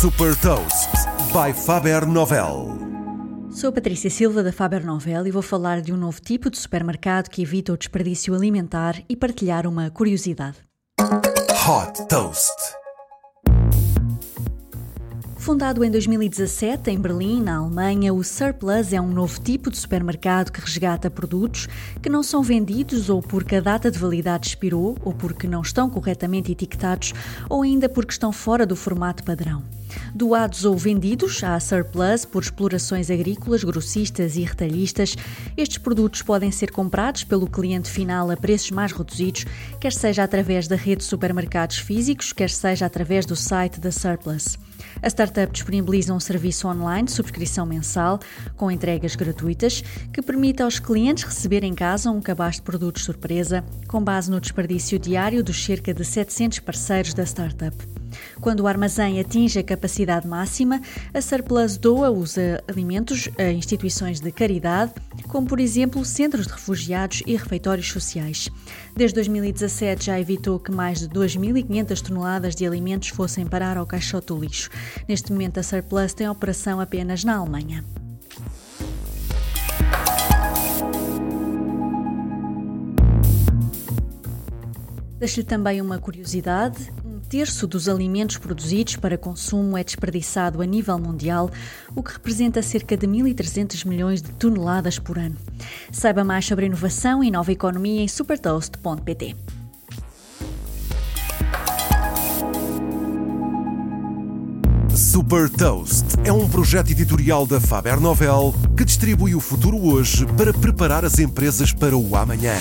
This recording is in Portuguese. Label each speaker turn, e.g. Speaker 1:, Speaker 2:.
Speaker 1: Super Toast by Faber Novel.
Speaker 2: Sou Patrícia Silva da Faber Novel e vou falar de um novo tipo de supermercado que evita o desperdício alimentar e partilhar uma curiosidade.
Speaker 1: Hot Toast.
Speaker 2: Fundado em 2017 em Berlim, na Alemanha, o Surplus é um novo tipo de supermercado que resgata produtos que não são vendidos ou porque a data de validade expirou, ou porque não estão corretamente etiquetados, ou ainda porque estão fora do formato padrão. Doados ou vendidos à Surplus por explorações agrícolas, grossistas e retalhistas, estes produtos podem ser comprados pelo cliente final a preços mais reduzidos, quer seja através da rede de supermercados físicos, quer seja através do site da Surplus. A startup disponibiliza um serviço online de subscrição mensal com entregas gratuitas que permite aos clientes receber em casa um cabaz de produtos surpresa com base no desperdício diário dos cerca de 700 parceiros da startup. Quando o armazém atinge a capacidade máxima, a Surplus doa os alimentos a instituições de caridade, como por exemplo centros de refugiados e refeitórios sociais. Desde 2017 já evitou que mais de 2.500 toneladas de alimentos fossem parar ao caixote do lixo. Neste momento, a Surplus tem operação apenas na Alemanha. Deixo-lhe também uma curiosidade terço dos alimentos produzidos para consumo é desperdiçado a nível mundial, o que representa cerca de 1.300 milhões de toneladas por ano. Saiba mais sobre inovação e nova economia em supertoast.pt.
Speaker 1: Super Toast é um projeto editorial da Faber Novel que distribui o futuro hoje para preparar as empresas para o amanhã.